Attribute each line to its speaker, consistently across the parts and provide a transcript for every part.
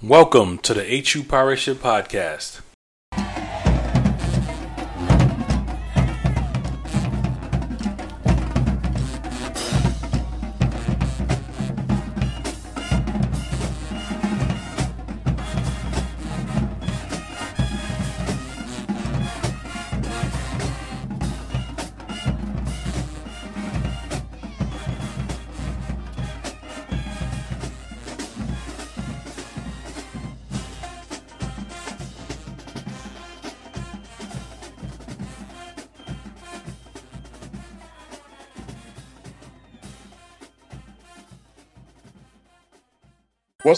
Speaker 1: Welcome to the HU Pirate Ship Podcast.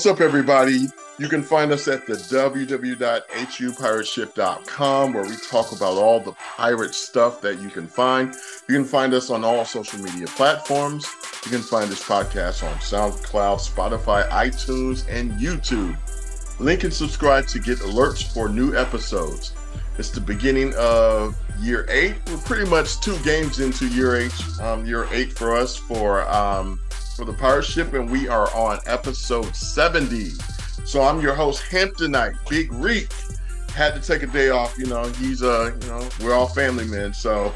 Speaker 2: What's up, everybody? You can find us at the www.hupirateship.com where we talk about all the pirate stuff that you can find. You can find us on all social media platforms. You can find this podcast on SoundCloud, Spotify, iTunes, and YouTube. Link and subscribe to get alerts for new episodes. It's the beginning of year eight. We're pretty much two games into year eight. Um, year eight for us for um, for the pirate ship, and we are on episode 70. So I'm your host, Hamptonite, Big Reek. Had to take a day off, you know. He's uh, you know, we're all family men. So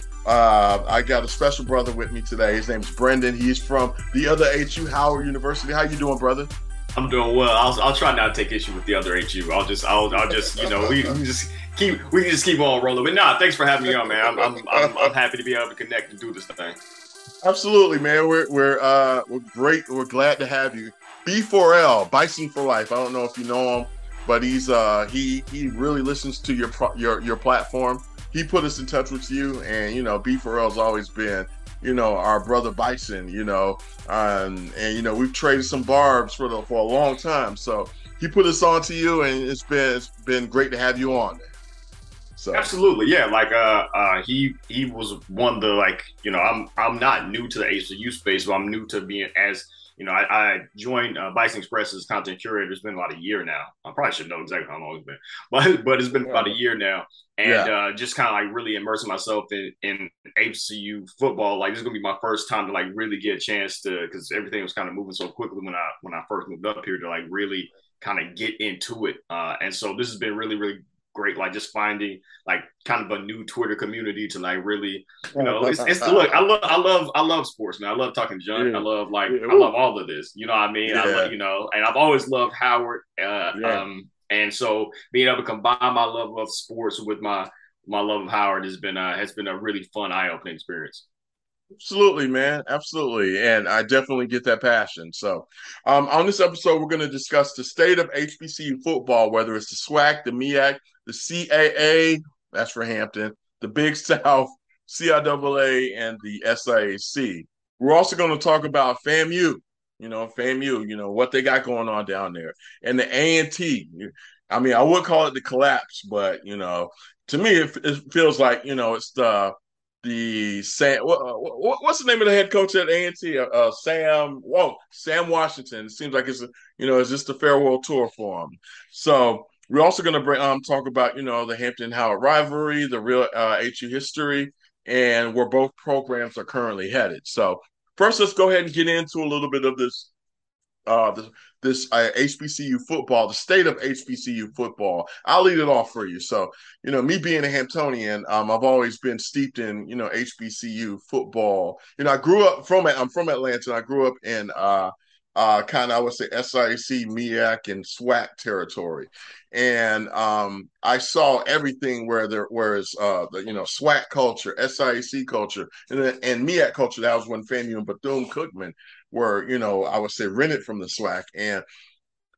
Speaker 2: uh, I got a special brother with me today. His name's Brenden. He's from the other HU Howard University. How you doing, brother?
Speaker 3: I'm doing well. I'll, I'll try not to take issue with the other HU. I'll just I'll, I'll just you know we, we just keep we can just keep on rolling. But nah, thanks for having me on, man. I'm I'm, I'm, I'm happy to be able to connect and do this thing.
Speaker 2: Absolutely, man. We're we're uh we're great. We're glad to have you. B4L, Bison for Life. I don't know if you know him, but he's uh he he really listens to your your your platform. He put us in touch with you, and you know B4L's always been you know our brother Bison. You know, um, and you know we've traded some barbs for the for a long time. So he put us on to you, and it's been it's been great to have you on.
Speaker 3: So absolutely, yeah. Like uh, uh, he he was one of the like you know I'm I'm not new to the HCU space, but I'm new to being as you know I, I joined uh, Bison Express as content curator. It's been about a year now. I probably should know exactly how long it's been, but but it's been yeah. about a year now, and yeah. uh, just kind of like really immersing myself in in HCU football. Like this is gonna be my first time to like really get a chance to because everything was kind of moving so quickly when I when I first moved up here to like really kind of get into it. Uh, and so this has been really, really great. Like just finding like kind of a new Twitter community to like really, you know, it's, it's look. I love, I love, I love sports, man. I love talking junk. Yeah. I love like, yeah. I love all of this. You know what I mean? Yeah. I love, you know, and I've always loved Howard. Uh, um, and so being able to combine my love of sports with my my love of Howard has been uh, has been a really fun, eye opening experience.
Speaker 2: Absolutely, man. Absolutely. And I definitely get that passion. So, um, on this episode, we're going to discuss the state of HBCU football, whether it's the SWAC, the MEAC, the CAA, that's for Hampton, the Big South, CIAA, and the SIAC. We're also going to talk about FAMU, you know, FAMU, you know, what they got going on down there, and the A&T. I mean, I would call it the collapse, but, you know, to me, it, it feels like, you know, it's the the Sam. What, what, what's the name of the head coach at A and T? Uh, uh, Sam. Whoa, Sam Washington. It seems like it's a, you know it's just a farewell tour for him. So we're also going to um talk about you know the Hampton Howard rivalry, the real uh, HU history, and where both programs are currently headed. So first, let's go ahead and get into a little bit of this uh, this, this uh, HBCU football, the state of HBCU football. I'll lead it off for you. So, you know, me being a Hamptonian, um, I've always been steeped in, you know, HBCU football. You know, I grew up from, I'm from Atlanta. I grew up in, uh, uh, kind of, I would say SIC, MEAC, and SWAC territory. And um, I saw everything where there was, uh, the, you know, SWAC culture, SIC culture, and, and culture. That was when FAMU and Bethune-Cookman were, you know, I would say rented from the SWAC. And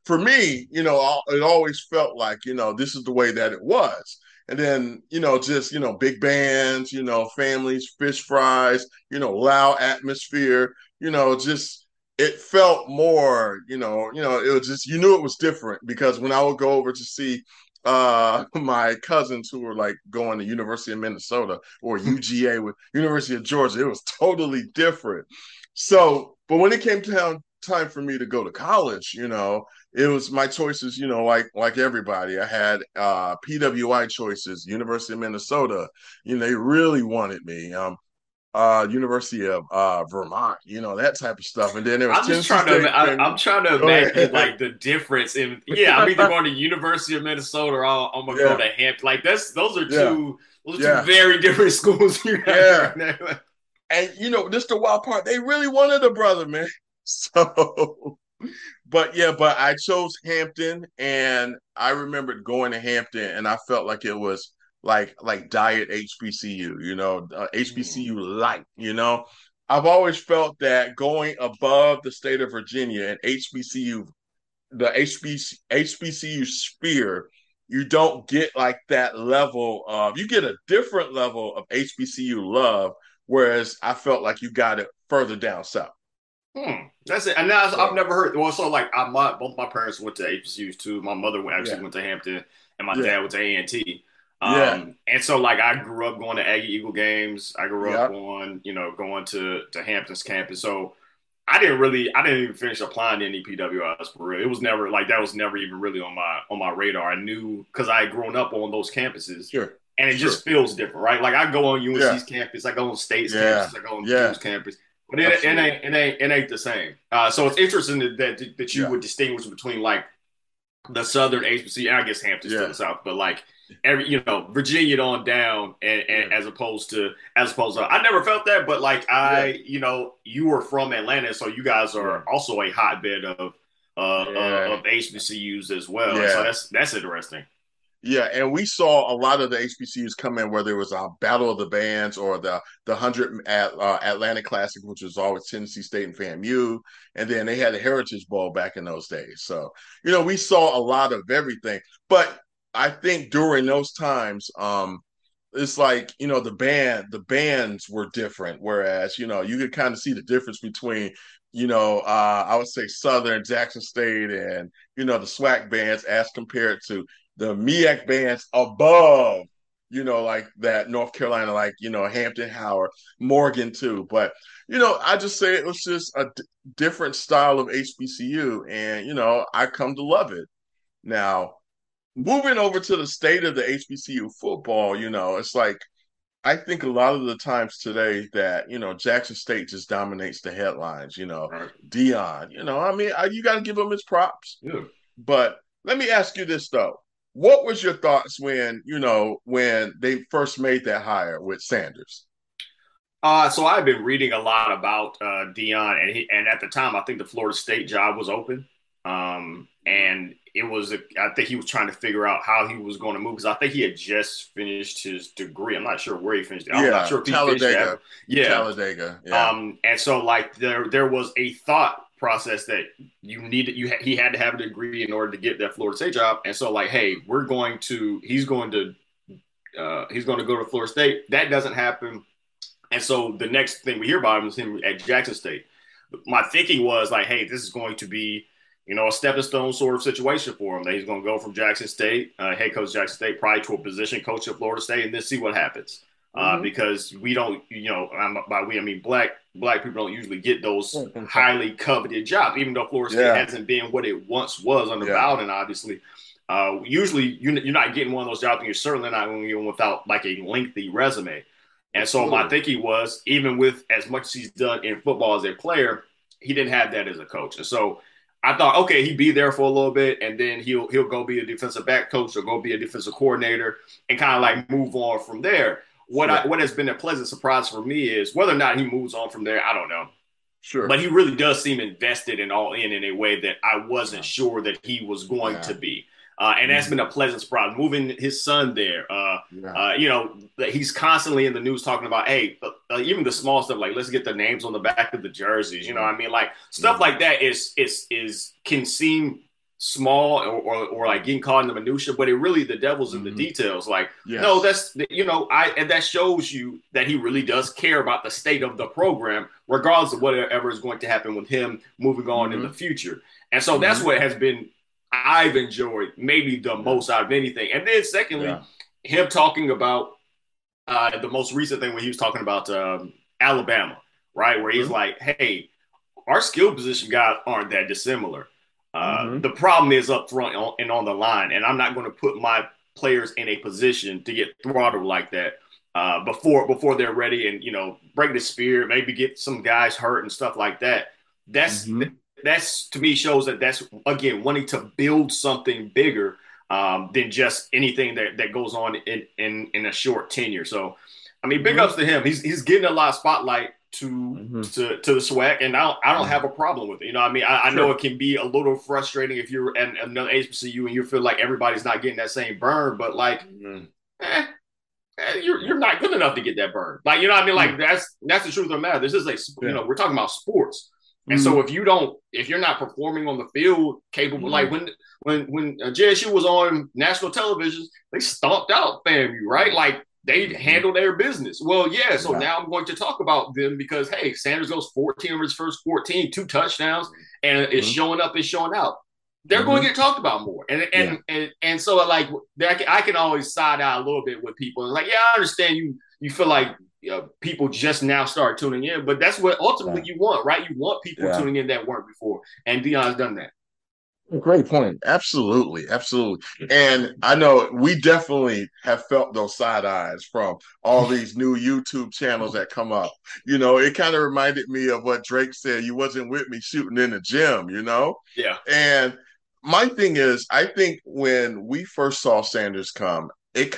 Speaker 2: for me, you know, it always felt like, you know, this is the way that it was. And then, you know, just, you know, big bands, you know, families, fish fries, you know, loud atmosphere, you know, just it felt more, you know, you know, it was just you knew it was different because when I would go over to see uh my cousins who were like going to University of Minnesota or UGA with University of Georgia, it was totally different. So but when it came time time for me to go to college, you know, it was my choices, you know, like like everybody. I had uh PWI choices, University of Minnesota. You know, they really wanted me. Um uh, University of uh, Vermont, you know that type of stuff. And then there was
Speaker 3: I'm just trying
Speaker 2: Tennessee
Speaker 3: to. I, I'm trying to imagine like the difference in. Yeah, I'm either going to University of Minnesota or I'm, I'm gonna
Speaker 2: Yeah.
Speaker 3: go to Hampton. Like that's those are
Speaker 2: Yeah.
Speaker 3: two. Those are
Speaker 2: Yeah.
Speaker 3: two very different schools. You have
Speaker 2: Yeah.
Speaker 3: right
Speaker 2: and you know, this the wild part. They really wanted a brother, man. So, but yeah, but I chose Hampton, and I remembered going to Hampton, and I felt like it was like like diet HBCU, you know, uh, HBCU light. You know, I've always felt that going above the state of Virginia and HBCU, the HBC, HBCU sphere. You don't get like that level of, you get a different level of HBCU love whereas I felt like you got it further down south.
Speaker 3: Hmm. That's it. And now I've never heard. Well, so like I, my both my parents went to HBCUs too. My mother actually
Speaker 2: Yeah.
Speaker 3: went to Hampton, and my
Speaker 2: Yeah.
Speaker 3: dad went to A and T. Um,
Speaker 2: Yeah.
Speaker 3: And so like I grew up going to Aggie Eagle games. I grew up
Speaker 2: Yep.
Speaker 3: on you know going to to Hampton's campus. So I didn't really I didn't even finish applying to any PWIs for real. It was never like that was never even really on my on my radar. I knew because I had grown up on those campuses.
Speaker 2: Sure.
Speaker 3: And it just feels different, right? Like I go on UNC's
Speaker 2: Yeah.
Speaker 3: campus, I go on State's
Speaker 2: Yeah.
Speaker 3: campus, I go on
Speaker 2: Yeah.
Speaker 3: Duke's campus. But it, it ain't it ain't it ain't the same. Uh, so it's interesting that that, that you
Speaker 2: Yeah.
Speaker 3: would distinguish between like the Southern HBC, I guess Hampton's
Speaker 2: Yeah.
Speaker 3: to the South, but like every you know Virginia on down, and, and
Speaker 2: Yeah.
Speaker 3: as opposed to as opposed to I never felt that, but like I you know you were from Atlanta, so you guys are also a hotbed of uh,
Speaker 2: Yeah.
Speaker 3: uh of HBCUs as well.
Speaker 2: Yeah.
Speaker 3: So that's that's interesting.
Speaker 2: Yeah, and we saw a lot of the HBCUs come in, whether it was a Battle of the Bands or the the hundred at uh, Atlantic Classic, which was always Tennessee State and FAMU, and then they had a Heritage Bowl back in those days. So you know, we saw a lot of everything. But I think during those times, um, it's like you know the band the bands were different. Whereas you know you could kind of see the difference between you know uh, I would say Southern Jackson State and you know the SWAC bands as compared to the MEAC bands above, you know, like that North Carolina, like, you know, Hampton Howard, Morgan too. But, you know, I just say it was just a d- different style of HBCU. And, you know, I come to love it. Now, moving over to the state of the HBCU football, you know, it's like, I think a lot of the times today that, you know, Jackson State just dominates the headlines, you know,
Speaker 3: Right.
Speaker 2: Deion, you know, I mean, I, you got to give him his props.
Speaker 3: Yeah.
Speaker 2: But let me ask you this though. What was your thoughts when, you know, when they first made that hire with Sanders?
Speaker 3: Uh, so I've been reading a lot about uh, Deion, and he, and at the time, I think the Florida State job was open, um, and it was. A, I think he was trying to figure out how he was going to move because I think he had just finished his degree. I'm not sure where he finished. it. I'm
Speaker 2: yeah,
Speaker 3: not sure if he finished
Speaker 2: Talladega.
Speaker 3: Yeah,
Speaker 2: Talladega. Yeah.
Speaker 3: Um, and so like there there was a thought process that you needed you ha- he had to have a degree in order to get that Florida State job. And so like, hey, we're going to he's going to uh, he's going to go to Florida State. That doesn't happen. And so the next thing we hear about him is him at Jackson State. My thinking was like, hey, this is going to be you know a stepping stone sort of situation for him. That he's going to go from Jackson State, uh, head coach Jackson State, probably to a position coach at Florida State, and then see what happens uh,
Speaker 2: Mhm.
Speaker 3: because we don't, you know, I'm, by we I mean black black people don't usually get those highly coveted jobs, even though Florida State
Speaker 2: Yeah.
Speaker 3: hasn't been what it once was under
Speaker 2: Yeah.
Speaker 3: Bowden, obviously. Uh, usually, you're, you're not getting one of those jobs, and you're certainly not going to get one without like a lengthy resume. And so my
Speaker 2: Absolutely.
Speaker 3: thinking was, even with as much as he's done in football as a player, he didn't have that as a coach. And so I thought, okay, he'd be there for a little bit, and then he'll he'll go be a defensive back coach or go be a defensive coordinator, and kind of like move on from there. What I, what has been a pleasant surprise for me is whether or not he moves on from there, I don't know.
Speaker 2: Sure.
Speaker 3: But he really does seem invested and all in in a way that I wasn't
Speaker 2: Yeah.
Speaker 3: sure that he was going
Speaker 2: Yeah.
Speaker 3: to be. Uh, and that's been a pleasant surprise. Moving his son there, uh,
Speaker 2: yeah.
Speaker 3: uh, you know, he's constantly in the news talking about, hey, uh, uh, even the small stuff like let's get the names on the back of the jerseys. You know, what I mean, like stuff
Speaker 2: Mhm.
Speaker 3: like that is is is can seem small or, or, or like getting caught in the minutia, but it really the devil's in the details. Like,
Speaker 2: Yes.
Speaker 3: no, that's you know, I and that shows you that he really does care about the state of the program, regardless of whatever is going to happen with him moving on in
Speaker 2: Mhm.
Speaker 3: the future. And so that's
Speaker 2: Mhm.
Speaker 3: what has been I've enjoyed maybe the most out of anything. And then secondly,
Speaker 2: Yeah.
Speaker 3: him talking about uh, the most recent thing when he was talking about um, Alabama, right? Where he's
Speaker 2: Mhm.
Speaker 3: like, hey, our skill position guys aren't that dissimilar. Uh,
Speaker 2: Mhm.
Speaker 3: The problem is up front and on the line, and I'm not going to put my players in a position to get throttled like that. uh, before before they're ready, and you know, break the spirit, maybe get some guys hurt and stuff like that. That's mm-hmm. That's to me shows that that's again wanting to build something bigger um, than just anything that, that goes on in, in in a short tenure. So, I mean, big mm-hmm. ups to him. He's he's getting a lot of spotlight to mm-hmm. to to the SWAC, and I don't I don't mm-hmm. have a problem with it. You know, I mean, I, I know it can be a little frustrating if you're at another HBCU and you feel like everybody's not getting that same burn, but like, mm-hmm. eh, eh, you're you're not good enough to get that burn. Like, you know, I mean, like mm. that's that's the truth of the matter. This is a, yeah. you know, we're talking about sports. And mm-hmm. so if you don't, if you're not performing on the field, capable, mm-hmm. like when when when uh, JSU was on national television, they stomped out FAMU, right? Like they mm-hmm. handle their business. Well, yeah. So yeah. now I'm going to talk about them because hey, Sanders goes 14 of his first 14, two touchdowns, and it's mm-hmm. showing up and showing out. They're going to mm-hmm. get talked about more, and and yeah. and, and so like I can always side out a little bit with people. Like, yeah, I understand you. You feel like you know, people just now start tuning in, but that's what ultimately yeah. you want, right? You want people yeah. tuning in that weren't before, and Deion's done that.
Speaker 2: Great point. Absolutely, absolutely. And I know we definitely have felt those side eyes from all these new YouTube channels that come up. You know, it kind of reminded me of what Drake said. You wasn't with me shooting in the gym. You know.
Speaker 3: Yeah.
Speaker 2: And my thing is, I think when we first saw Sanders come, it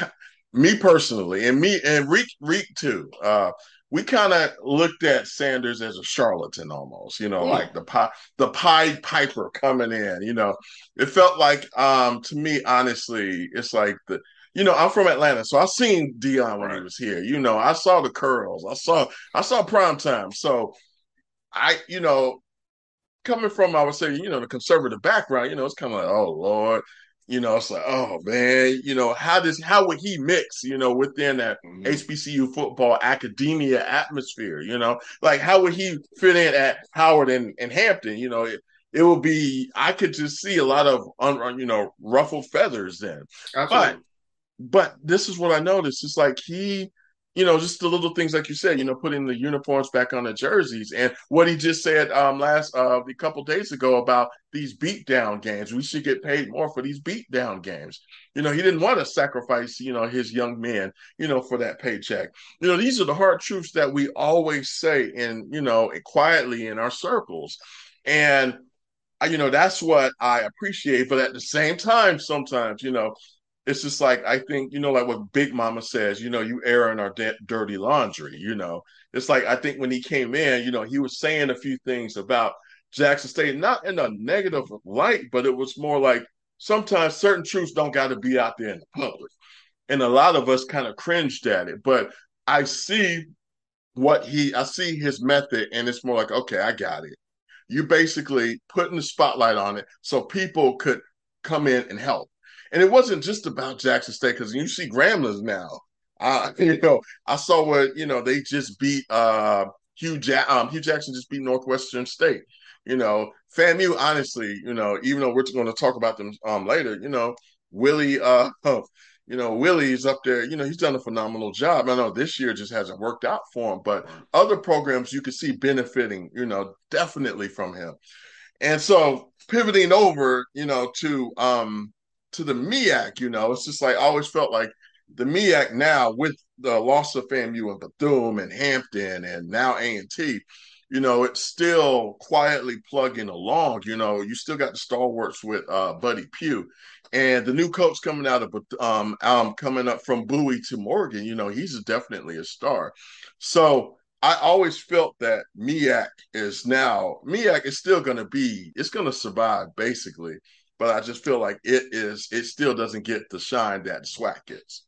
Speaker 2: me personally, and me and Reek Reek too. Uh, we kind of looked at Sanders as a charlatan almost, you know, mm. like the pie, the Pied Piper coming in. You know, it felt like um, to me, honestly, it's like the you know, I'm from Atlanta, so I seen Deion when he was here. You know, I saw the curls, I saw I saw prime time. So I, you know, coming from I would say, you know, the conservative background, you know, it's kind of like, oh Lord, you know, it's like, oh man, you know, how does how would he mix, you know, within that mm-hmm. HBCU football academia atmosphere, you know, like how would he fit in at Howard and, and Hampton, you know, it, it will be I could just see a lot of un, you know ruffled feathers then. Absolutely. But but this is what I noticed. It's like he you know, just the little things like you said, you know, putting the uniforms back on the jerseys, and what he just said um, last uh, a couple days ago about these beatdown games. We should get paid more for these beatdown games. You know, he didn't want to sacrifice, you know, his young men, you know, for that paycheck. You know, these are the hard truths that we always say, in you know, quietly in our circles, and uh, you know, that's what I appreciate. But at the same time, sometimes, you know, it's just like I think you know, like what Big Mama says. You know, you air in our de- dirty laundry. You know, it's like I think when he came in, you know, he was saying a few things about Jackson State, not in a negative light, but it was more like sometimes certain truths don't got to be out there in the public, and a lot of us kind of cringed at it. But I see what he, I see his method, and it's more like, okay, I got it. You basically putting the spotlight on it so people could come in and help and it wasn't just about Jackson State because you see Grambling now. Uh, you know, I saw what you know they just beat uh, Hue ja- um, Hue Jackson just beat Northwestern State. You know, FAMU, honestly, you know, even though we're going to talk about them um, later, you know, Willie, uh, you know, Willie's up there. You know, he's done a phenomenal job. I know this year just hasn't worked out for him, but other programs you could see benefiting, you know, definitely from him. And so pivoting over, you know, to um, to the MEAC, you know, it's just like I always felt like the MEAC now with the loss of FAMU and Bethune and Hampton and now A and T, you know, it's still quietly plugging along. You know, you still got the stalwarts with uh, Buddy Pough, and the new coach coming out of um, um coming up from Bowie to Morgan. You know, he's definitely a star. So I always felt that MEAC is now MEAC is still going to be it's going to survive basically but I just feel like it is it still doesn't get the shine that SWAC gets.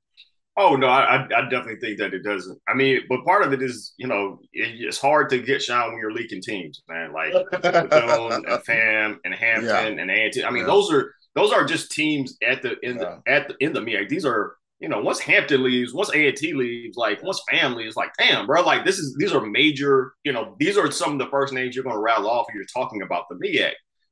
Speaker 3: Oh no, I, I definitely think that it doesn't. I mean, but part of it is, you know, it, it's hard to get shine when you're leaking teams, man. Like Bethune and Fam and Hampton yeah. and A&T. I mean, yeah. those are those are just teams at the in yeah. the at the in the MEAC. These are you know, once Hampton leaves, once A&T leaves, like once FAMU is like, damn, bro, like this is these are major, you know, these are some of the first names you're going to rattle off when you're talking about the MEAC.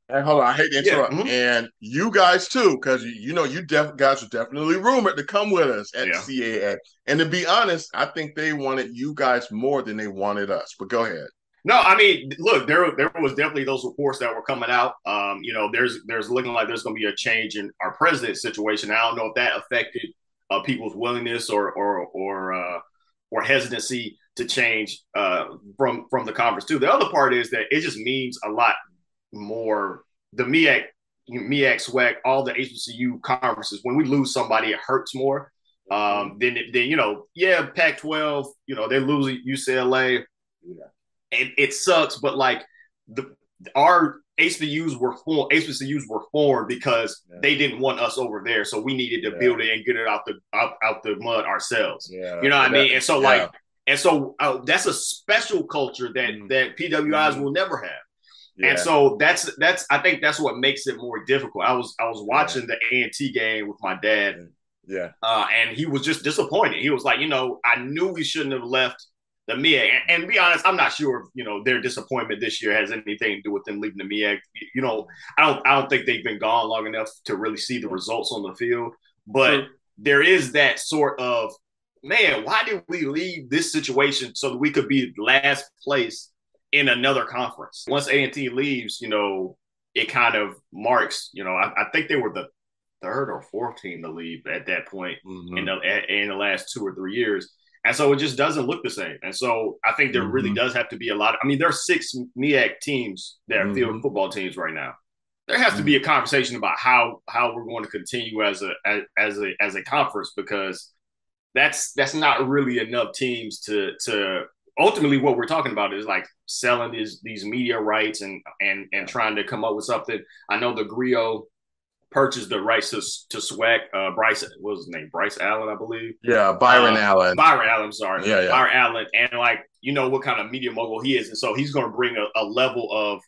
Speaker 2: And hold on, I hate to interrupt. Yeah, mm-hmm. And you guys too, because you, know you def- guys are definitely rumored to come with us at yeah. CAA. And to be honest, I think they wanted you guys more than they wanted us. But go ahead.
Speaker 3: No, I mean, look, there there was definitely those reports that were coming out. Um, you know, there's there's looking like there's going to be a change in our president situation. I don't know if that affected uh, people's willingness or or or uh, or hesitancy to change uh, from from the conference too. The other part is that it just means a lot more. The MEAC, MEAC, SWAC, all the HBCU conferences. When we lose somebody, it hurts more. Um, then, then you know, yeah, Pac-12, you know, they lose UCLA. Yeah. It, it sucks, but like the our HBCUs were formed. HBCUs were formed because yeah. they didn't want us over there, so we needed to yeah. build it and get it out the out, out the mud ourselves. Yeah. You know what I mean? And so like, and so uh, that's a special culture that mm that PWIs mm will never have. And so that's that's I think that's what makes it more difficult. I was I was watching the A and T game with my dad.
Speaker 2: Yeah.
Speaker 3: Uh, and he was just disappointed. He was like, you know, I knew we shouldn't have left the MEAC. And, and be honest, I'm not sure if you know their disappointment this year has anything to do with them leaving the MEAC. You know, I don't I don't think they've been gone long enough to really see the results on the field. But there is that sort of man, why did we leave this situation so that we could be last place in another conference? Once A and T leaves, you know, it kind of marks. You know, I, I think they were the third or fourth team to leave at that point mm-hmm. in the in the last two or three years. And so it just doesn't look the same. And so I think there mm-hmm. really does have to be a lot. Of, I mean, there are six MEAC teams that are mm-hmm. field football teams right now. There has to be a mm-hmm. conversation about how how we're going to continue as a as, as a as a conference because that's that's not really enough teams to to ultimately what we're talking about is like selling these these media rights and and and trying to come up with something. I know the Grio purchased the rights to to SWAC. Uh, Bryce, what was his name? Bryce Allen, I believe.
Speaker 2: Yeah, Byron
Speaker 3: uh,
Speaker 2: Allen.
Speaker 3: Byron Allen, sorry.
Speaker 2: Yeah, yeah.
Speaker 3: Byron Allen, and like you know what kind of media mogul he is, and so he's going to bring a, a, level of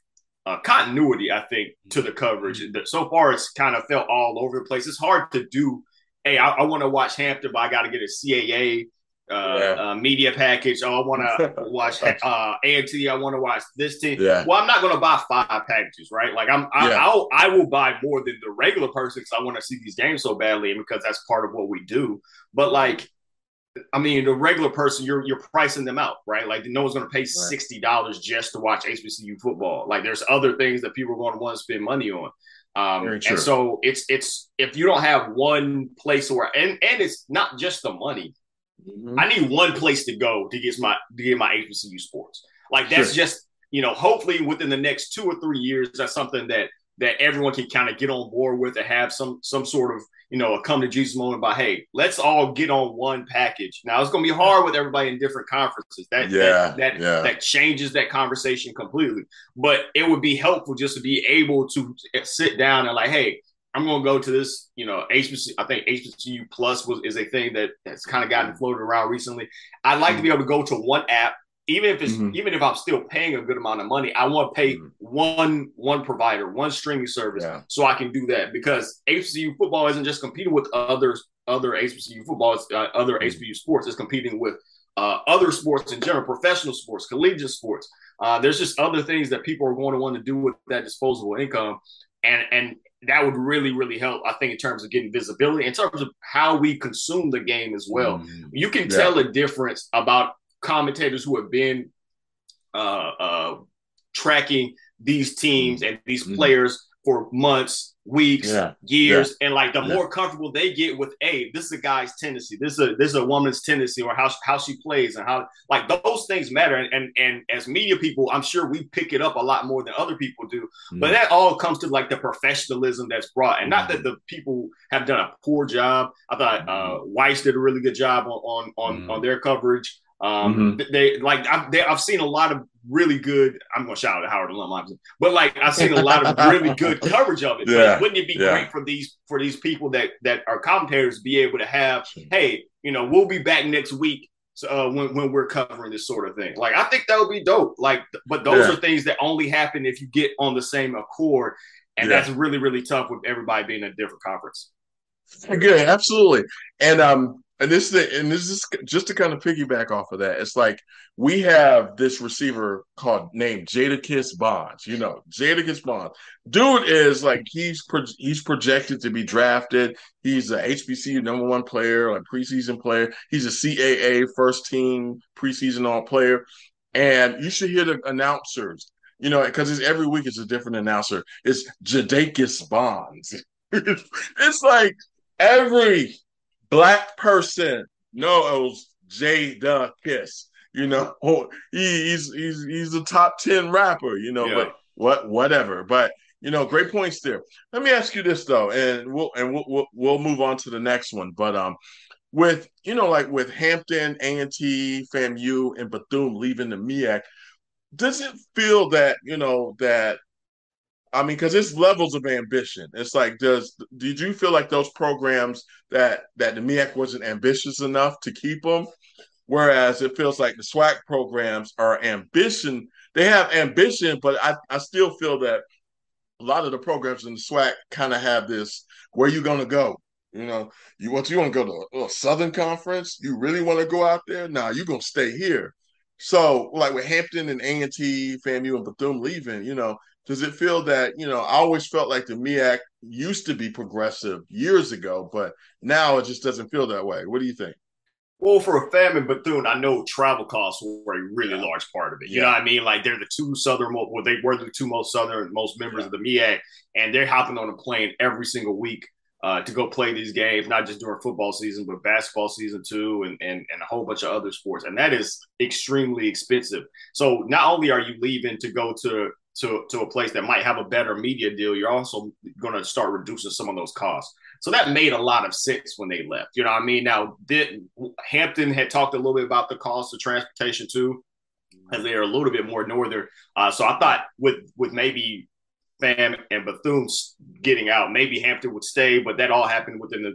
Speaker 3: uh, continuity, I think, to the coverage. Mm-hmm. So far, it's kind of felt all over the place. It's hard to do. Hey, I, I want to watch Hampton, but I got to get a CAA uh, yeah. uh, media package. Oh, I want to watch uh, A&T. I want to watch this team.
Speaker 2: Yeah.
Speaker 3: Well, I'm not going to buy five packages, right? Like I'm, I, yeah. I'll, I will buy more than the regular person because I want to see these games so badly, and because that's part of what we do. But like, I mean, the regular person, you're you're pricing them out, right? Like, no one's going to pay sixty dollars just to watch HBCU football. Like, there's other things that people are going to want to spend money on. Um, and so it's it's if you don't have one place where and and it's not just the money Mm-hmm. I need one place to go to get my to get my HBCU sports. Like that's sure. just you know, hopefully within the next two or three years, that's something that that everyone can kind of get on board with and have some some sort of you know a come to Jesus moment by hey, let's all get on one package. Now it's going to be hard with everybody in different conferences. That
Speaker 2: yeah,
Speaker 3: that that,
Speaker 2: yeah.
Speaker 3: that changes that conversation completely. But it would be helpful just to be able to sit down and like, hey, I'm going to go to this, you know, HBC. I think HBCU Plus was is a thing that has kind of gotten mm-hmm. floated around recently. I'd like mm-hmm. to be able to go to one app, even if it's mm-hmm. even if I'm still paying a good amount of money. I want to pay mm-hmm. one one provider, one streaming service, yeah. so I can do that because HBCU football isn't just competing with others, other HBCU football, it's, uh, other mm-hmm. HBCU sports. It's competing with uh, other sports in general, professional sports, collegiate sports. Uh, there's just other things that people are going to want to do with that disposable income, and and that would really, really help, I think, in terms of getting visibility, in terms of how we consume the game as well. Mm, you can yeah. tell a difference about commentators who have been uh, uh, tracking these teams and these mm. players for months weeks, yeah. years, yeah. and like the yeah. more comfortable they get with, a this is a guy's tendency, this is a this is a woman's tendency, or how how she plays and how like those things matter. And and, and as media people, I'm sure we pick it up a lot more than other people do. Mm. But that all comes to like the professionalism that's brought, and not that the people have done a poor job. I thought uh, mm. Weiss did a really good job on on on, mm. on their coverage. Um, mm-hmm. They like I've, they, I've seen a lot of really good. I'm gonna shout out to Howard Alum, but like I've seen a lot of really good coverage of it. Yeah. wouldn't it be yeah. great for these for these people that that are commentators be able to have? Hey, you know, we'll be back next week. uh, when when we're covering this sort of thing, like I think that would be dope. Like, but those yeah. are things that only happen if you get on the same accord, and that's really really tough with everybody being in a different conference.
Speaker 2: Good, absolutely. And um, and this is and this is just to kind of piggyback off of that. It's like we have this receiver called named Jadakis Bonds. You know, Jadakis Bonds. Dude is like he's pro- he's projected to be drafted. He's a HBCU number one player, like preseason player. He's a CAA first team preseason all player. And you should hear the announcers. You know, because every week it's a different announcer. It's Jadakis Bonds. it's like every black person no knows Jadakiss. You know, he, he's he's he's a top ten rapper. You know, yeah. but what whatever. But you know, great points there. Let me ask you this though, and we'll and we'll we'll, we'll move on to the next one. But um, with you know, like with Hampton, A and T, FAMU, and Bethune leaving the MEAC, does it feel that you know that I mean, because it's levels of ambition. It's like, does did you feel like those programs that that the MEAC wasn't ambitious enough to keep them? Whereas it feels like the SWAC programs are ambition. They have ambition, but I, I still feel that a lot of the programs in the SWAC kind of have this: where you gonna go? You know, you want you want to go to a Southern Conference? You really want to go out there? Nah, you're gonna stay here. So, like with Hampton and A and T, FAMU, and Bethune leaving, you know, does it feel that you know i always felt like the MEAC used to be progressive years ago but now it just doesn't feel that way what do you think
Speaker 3: well for a FAMU bethune i know travel costs were a really yeah. large part of it you yeah. know what i mean like they're the two southern well they were the two most southern most members yeah. of the MEAC and they're hopping on a plane every single week uh, to go play these games, not just during football season, but basketball season too, and, and, and a whole bunch of other sports. And that is extremely expensive. So not only are you leaving to go to to, to a place that might have a better media deal, you're also going to start reducing some of those costs. So that made a lot of sense when they left. You know what I mean? Now, did, Hampton had talked a little bit about the cost of transportation too, as they are a little bit more northern. Uh, so I thought with with maybe Fam and Bethune getting out, maybe Hampton would stay, but that all happened within the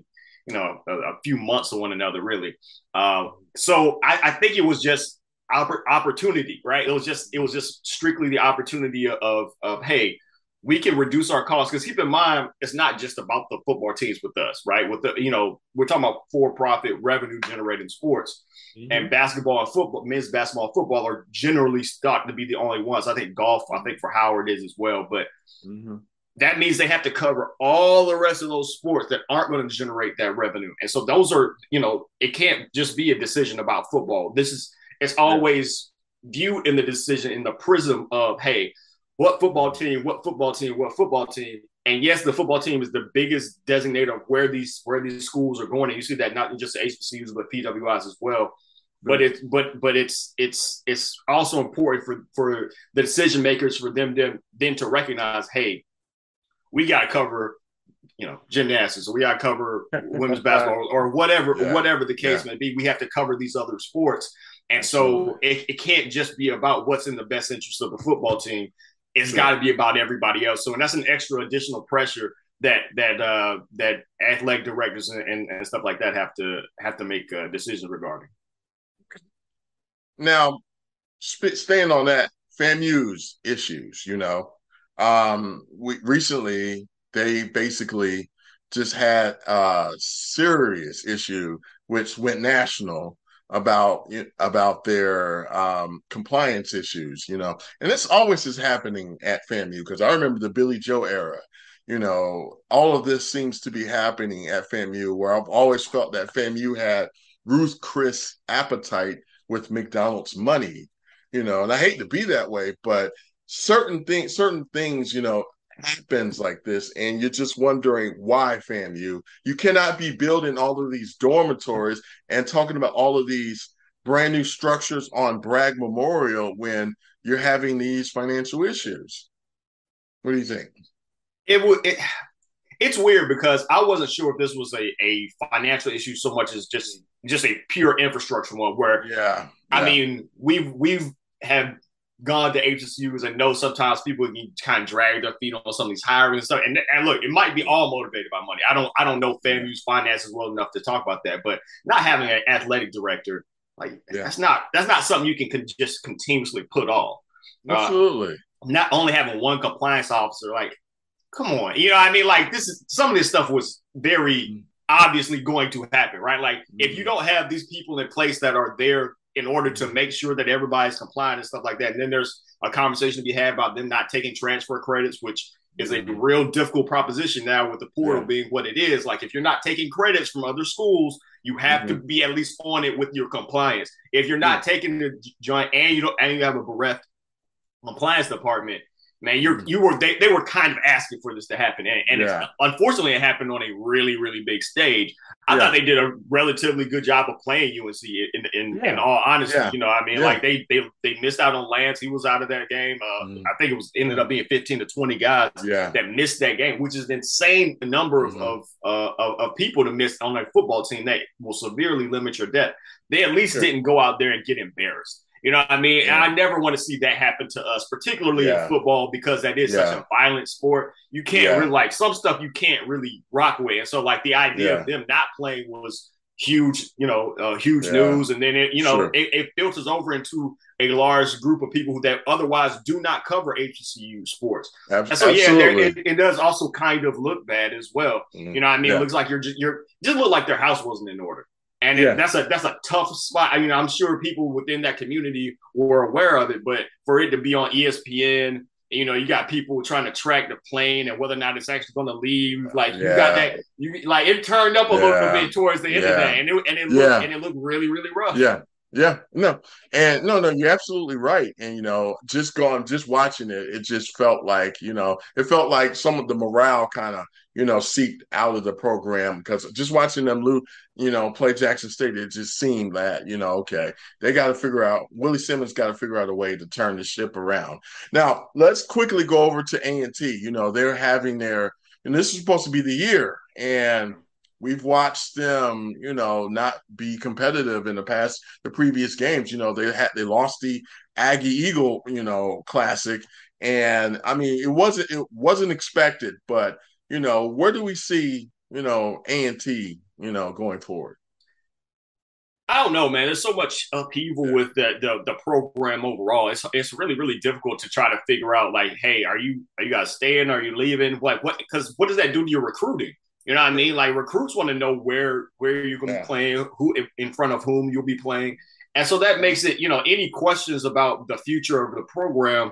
Speaker 3: you know a, a few months of one another, really. Uh, so I, I think it was just opportunity, right? It was just it was just strictly the opportunity of of hey, we can reduce our costs because keep in mind it's not just about the football teams with us, right? With the you know we're talking about for profit revenue generating sports, mm-hmm. and basketball and football, men's basketball and football are generally thought to be the only ones. I think golf, I think for Howard is as well, but. Mm-hmm that means they have to cover all the rest of those sports that aren't going to generate that revenue. And so those are, you know, it can't just be a decision about football. This is it's always viewed in the decision in the prism of, hey, what football team, what football team, what football team. And yes, the football team is the biggest designator of where these where these schools are going. And you see that not just the HBCUs but PWIs as well. But it's but but it's it's it's also important for for the decision makers for them them then to recognize, hey, we got to cover you know gymnastics or we got to cover women's basketball or whatever yeah. whatever the case yeah. may be we have to cover these other sports and so it, it can't just be about what's in the best interest of the football team. It's got to be about everybody else. So, and that's an extra additional pressure that that uh, that athletic directors and, and, and, stuff like that have to have to make uh, decisions regarding.
Speaker 2: Now, staying on that, FAMU's issues. You know, um, we recently they basically just had a serious issue which went national about about their um, compliance issues, you know, and this always is happening at FAMU because I remember the Billy Joe era. You know, all of this seems to be happening at FAMU, where I've always felt that FAMU had Ruth Chris appetite with McDonald's money. You know, and I hate to be that way, but certain things, certain things, you know, happens like this and you're just wondering why FAMU you you cannot be building all of these dormitories and talking about all of these brand new structures on bragg memorial when you're having these financial issues what do you think
Speaker 3: it would it, it's weird because i wasn't sure if this was a, a financial issue so much as just just a pure infrastructure one where
Speaker 2: yeah, yeah.
Speaker 3: i mean we've we've have gone to HBCUs and know sometimes people can kind of drag their feet on some of these hiring and stuff. And, and look, it might be all motivated by money. I don't I don't know FAMU's finances well enough to talk about that, but not having an athletic director like yeah. that's not that's not something you can con- just continuously put off.
Speaker 2: Uh, Absolutely.
Speaker 3: Uh, not only having one compliance officer, like, come on, you know, I mean, like this is some of this stuff was very mm. obviously going to happen, right? Like, mm-hmm. if you don't have these people in place that are there in order to make sure that everybody's compliant and stuff like that. And then there's a conversation to be had about them not taking transfer credits, which is a mm-hmm. real difficult proposition now with the portal yeah. being what it is. Like if you're not taking credits from other schools, you have mm-hmm. to be at least on it with your compliance. If you're not taking the joint and you don't and you have a bereft compliance department, man, you're you were they, they were kind of asking for this to happen, and, and yeah. unfortunately, it happened on a really really big stage. I yeah. thought they did a relatively good job of playing UNC. In in, yeah. in all honesty, you know, I mean, like they they they missed out on Lance. He was out of that game. Uh, mm. I think it was ended up being fifteen to twenty guys that missed that game, which is an insane number mm-hmm. of uh, of, of people to miss on a football team that will severely limit your depth. They at least sure. didn't go out there and get embarrassed. You know what I mean? Yeah. And I never want to see that happen to us, particularly yeah. in football, because that is yeah. such a violent sport. You can't really like some stuff you can't really rock with. And so like the idea of them not playing was huge, you know, uh, huge news. And then it, you know, sure. it, it, filters over into a large group of people that otherwise do not cover HCU sports. Ab- and so yeah, it, it, does also kind of look bad as well. Mm-hmm. You know, what I mean, it looks like you're just you're just look like their house wasn't in order and yeah. that's a that's a tough spot. I mean, I'm sure people within that community were aware of it, but for it to be on ESPN, you know, you got people trying to track the plane and whether or not it's actually going to leave. Uh, like yeah. you got that, you like it turned up a yeah. little bit towards the end of that, and it and it looked and it looked really really rough.
Speaker 2: Yeah, yeah, no, and no, no, you're absolutely right. And you know, just going, just watching it, it just felt like, you know, it felt like some of the morale kind of, you know, seeped out of the program because just watching them, lose, you know, play Jackson State, it just seemed that, you know, okay, they got to figure out. Willie Simmons got to figure out a way to turn the ship around. Now, let's quickly go over to A and T. You know, they're having their, and this is supposed to be the year, and we've watched them, you know, not be competitive in the past, the previous games. You know, they had they lost the Aggie Eagle, you know, classic, and I mean, it wasn't it wasn't expected, but you know, where do we see, you know, A and T, you know, going forward?
Speaker 3: I don't know, man. There's so much upheaval with the, the, the program overall. It's it's really really difficult to try to figure out like, hey, are you are you guys staying? Are you leaving? Like what? Because what does that do to your recruiting? You know what I mean? Like recruits want to know where where you're going to yeah. be playing, who in front of whom you'll be playing, and so that makes it you know any questions about the future of the program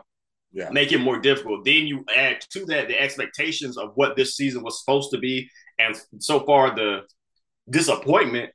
Speaker 3: yeah. make it more difficult. Then you add to that the expectations of what this season was supposed to be, and so far the disappointment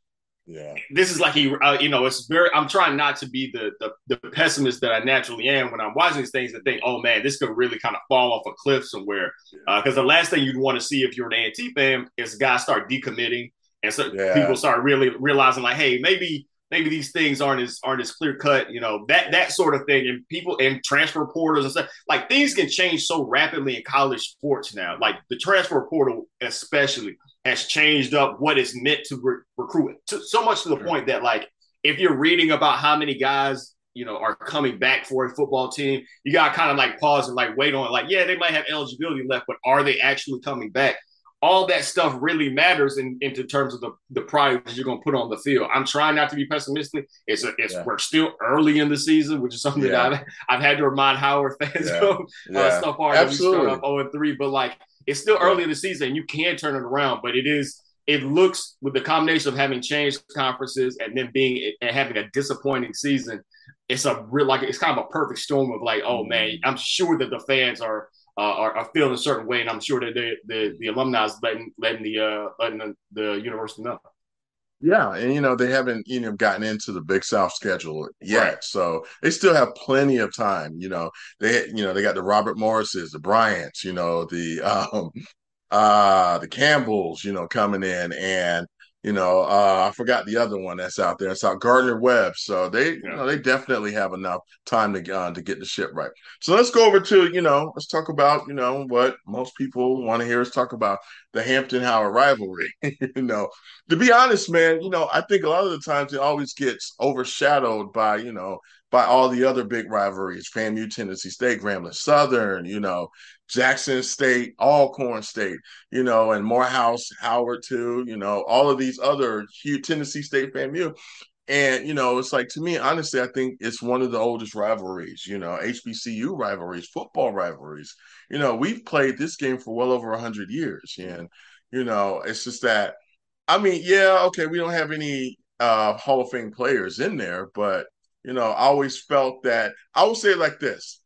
Speaker 2: yeah.
Speaker 3: This is like he, uh, you know, it's very. I'm trying not to be the, the, the pessimist that I naturally am when I'm watching these things and think, oh man, this could really kind of fall off a cliff somewhere. Because yeah. uh, the last thing you'd want to see if you're an A&T fan is guys start decommitting and so yeah. people start really realizing like, hey, maybe maybe these things aren't as aren't as clear cut, you know, that that sort of thing. And people and transfer portals and stuff like things can change so rapidly in college sports now. Like the transfer portal, especially has changed up what is meant to re- recruit to, so much to the point that like if you're reading about how many guys you know are coming back for a football team you got to kind of like pause and like wait on like yeah they might have eligibility left but are they actually coming back all that stuff really matters in, in terms of the, the prize you're going to put on the field. I'm trying not to be pessimistic. It's, a, it's yeah. we're still early in the season, which is something yeah. that I've, I've had to remind Howard fans yeah. of uh, stuff far as we start off 0 and 3. But like it's still early in the season. You can turn it around, but it is it looks with the combination of having changed conferences and then being and having a disappointing season. It's a real like it's kind of a perfect storm of like, oh man, mm-hmm. I'm sure that the fans are uh, are, are, feeling a certain way, and I'm sure that the the, the alumni is letting letting the uh, letting the, the university know.
Speaker 2: Yeah, and you know they haven't you know gotten into the Big South schedule yet, right. so they still have plenty of time. You know they you know they got the Robert Morrises, the Bryants, you know the um, uh the Campbells, you know coming in, and you know, uh, I forgot the other one that's out there. It's out Gardner Webb. So they, yeah. you know, they definitely have enough time to uh, to get the ship right. So let's go over to, you know, let's talk about, you know, what most people want to hear us talk about the Hampton Howard rivalry. you know, to be honest, man, you know, I think a lot of the times it always gets overshadowed by, you know, by all the other big rivalries, FAMU, Tennessee State, Grambling Southern, you know, Jackson State, Alcorn State, you know, and Morehouse, Howard too, you know, all of these other huge Tennessee State, FAMU. And, you know, it's like to me, honestly, I think it's one of the oldest rivalries, you know, HBCU rivalries, football rivalries. You know, we've played this game for well over 100 years. And, you know, it's just that, I mean, yeah, okay, we don't have any uh, Hall of Fame players in there, but you know, I always felt that I will say it like this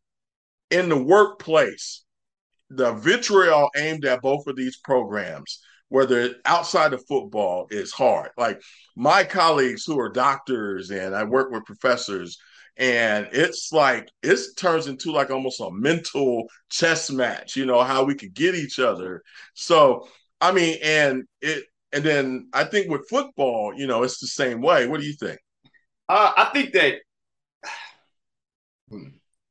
Speaker 2: in the workplace, the vitriol aimed at both of these programs, whether outside of football, is hard. Like my colleagues who are doctors and I work with professors, and it's like it turns into like almost a mental chess match. You know how we could get each other. So I mean, and it and then I think with football, you know, it's the same way. What do you think?
Speaker 3: Uh, I think that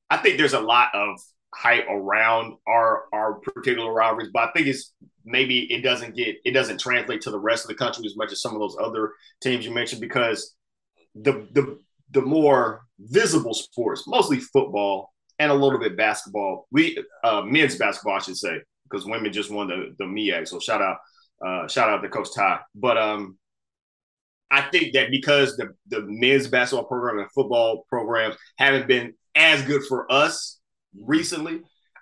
Speaker 3: I think there's a lot of hype around our our particular rivalries, but I think it's maybe it doesn't get it doesn't translate to the rest of the country as much as some of those other teams you mentioned because the the the more visible sports, mostly football and a little bit basketball. We uh, men's basketball, I should say, because women just won the the MEAC. So shout out uh, shout out to Coach Ty. But um, I think that because the the men's basketball program and football programs haven't been as good for us recently,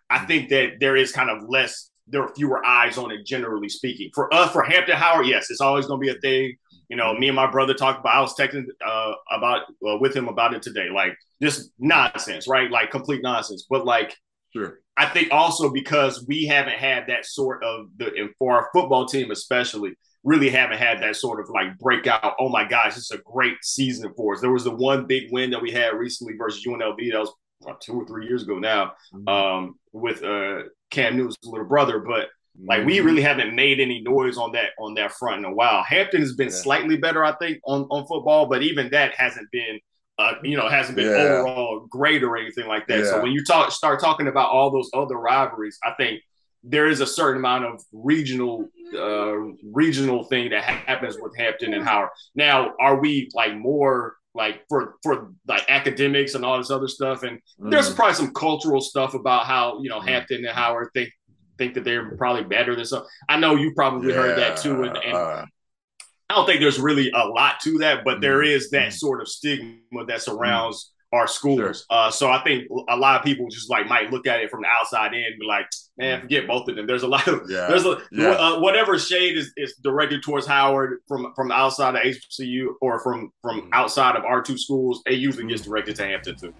Speaker 3: I think that there is kind of less there are fewer eyes on it, generally speaking. For us, for Hampton Howard, yes, it's always going to be a thing. You know, me and my brother talked about. I was texting uh, about uh, with him about it today. Like just nonsense, right? Like complete nonsense. But like,
Speaker 2: sure.
Speaker 3: I think also because we haven't had that sort of the and for our football team especially, really haven't had that sort of like breakout. Oh my gosh, it's a great season for us. There was the one big win that we had recently versus UNLV. That was two or three years ago now, mm-hmm. um, with uh, Cam Newton's little brother. But like we mm-hmm. really haven't made any noise on that on that front in a while. Hampton has been yeah. slightly better, I think, on on football, but even that hasn't been. Uh, you know, hasn't been yeah. overall great or anything like that. Yeah. So when you talk, start talking about all those other rivalries, I think there is a certain amount of regional uh, regional thing that happens with Hampton and Howard. Now, are we like more like for for like academics and all this other stuff. And mm-hmm. there's probably some cultural stuff about how you know mm-hmm. Hampton and Howard think think that they're probably better than some. I know you probably yeah, heard that too, and, and uh, I don't think there's really a lot to that, but there mm-hmm. is that mm-hmm. sort of stigma that surrounds our schools. Sure. Uh, so I think a lot of people just like might look at it from the outside in and be like, man, forget both of them. There's a lot of yeah. there's a yeah. uh, whatever shade is, is directed towards Howard from from outside of HBCU or from from mm-hmm. outside of our two schools, it usually gets mm-hmm. directed to Hampton too.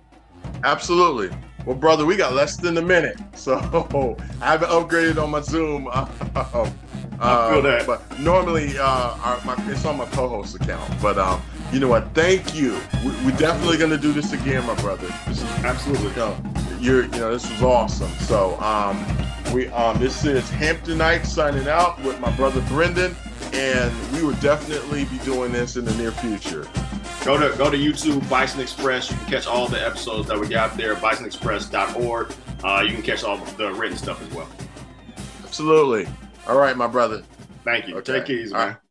Speaker 2: Absolutely. Well, brother, we got less than a minute, so I haven't upgraded on my Zoom.
Speaker 3: I feel that.
Speaker 2: But normally, uh, our, my, it's on my co-host account. But um, you know what? Thank you. We, are definitely gonna do this again, my brother. This is
Speaker 3: absolutely.
Speaker 2: Know, you're, you know, this was awesome. So um, we um, this is Hamptonite signing out with my brother Brenden, and we will definitely be doing this in the near future.
Speaker 3: Go to go to YouTube, Bison Express. You can catch all the episodes that we got there. BisonExpress.org. Uh, you can catch all the written stuff as well.
Speaker 2: Absolutely. All right, my brother.
Speaker 3: Thank you. Okay. Take it easy, man.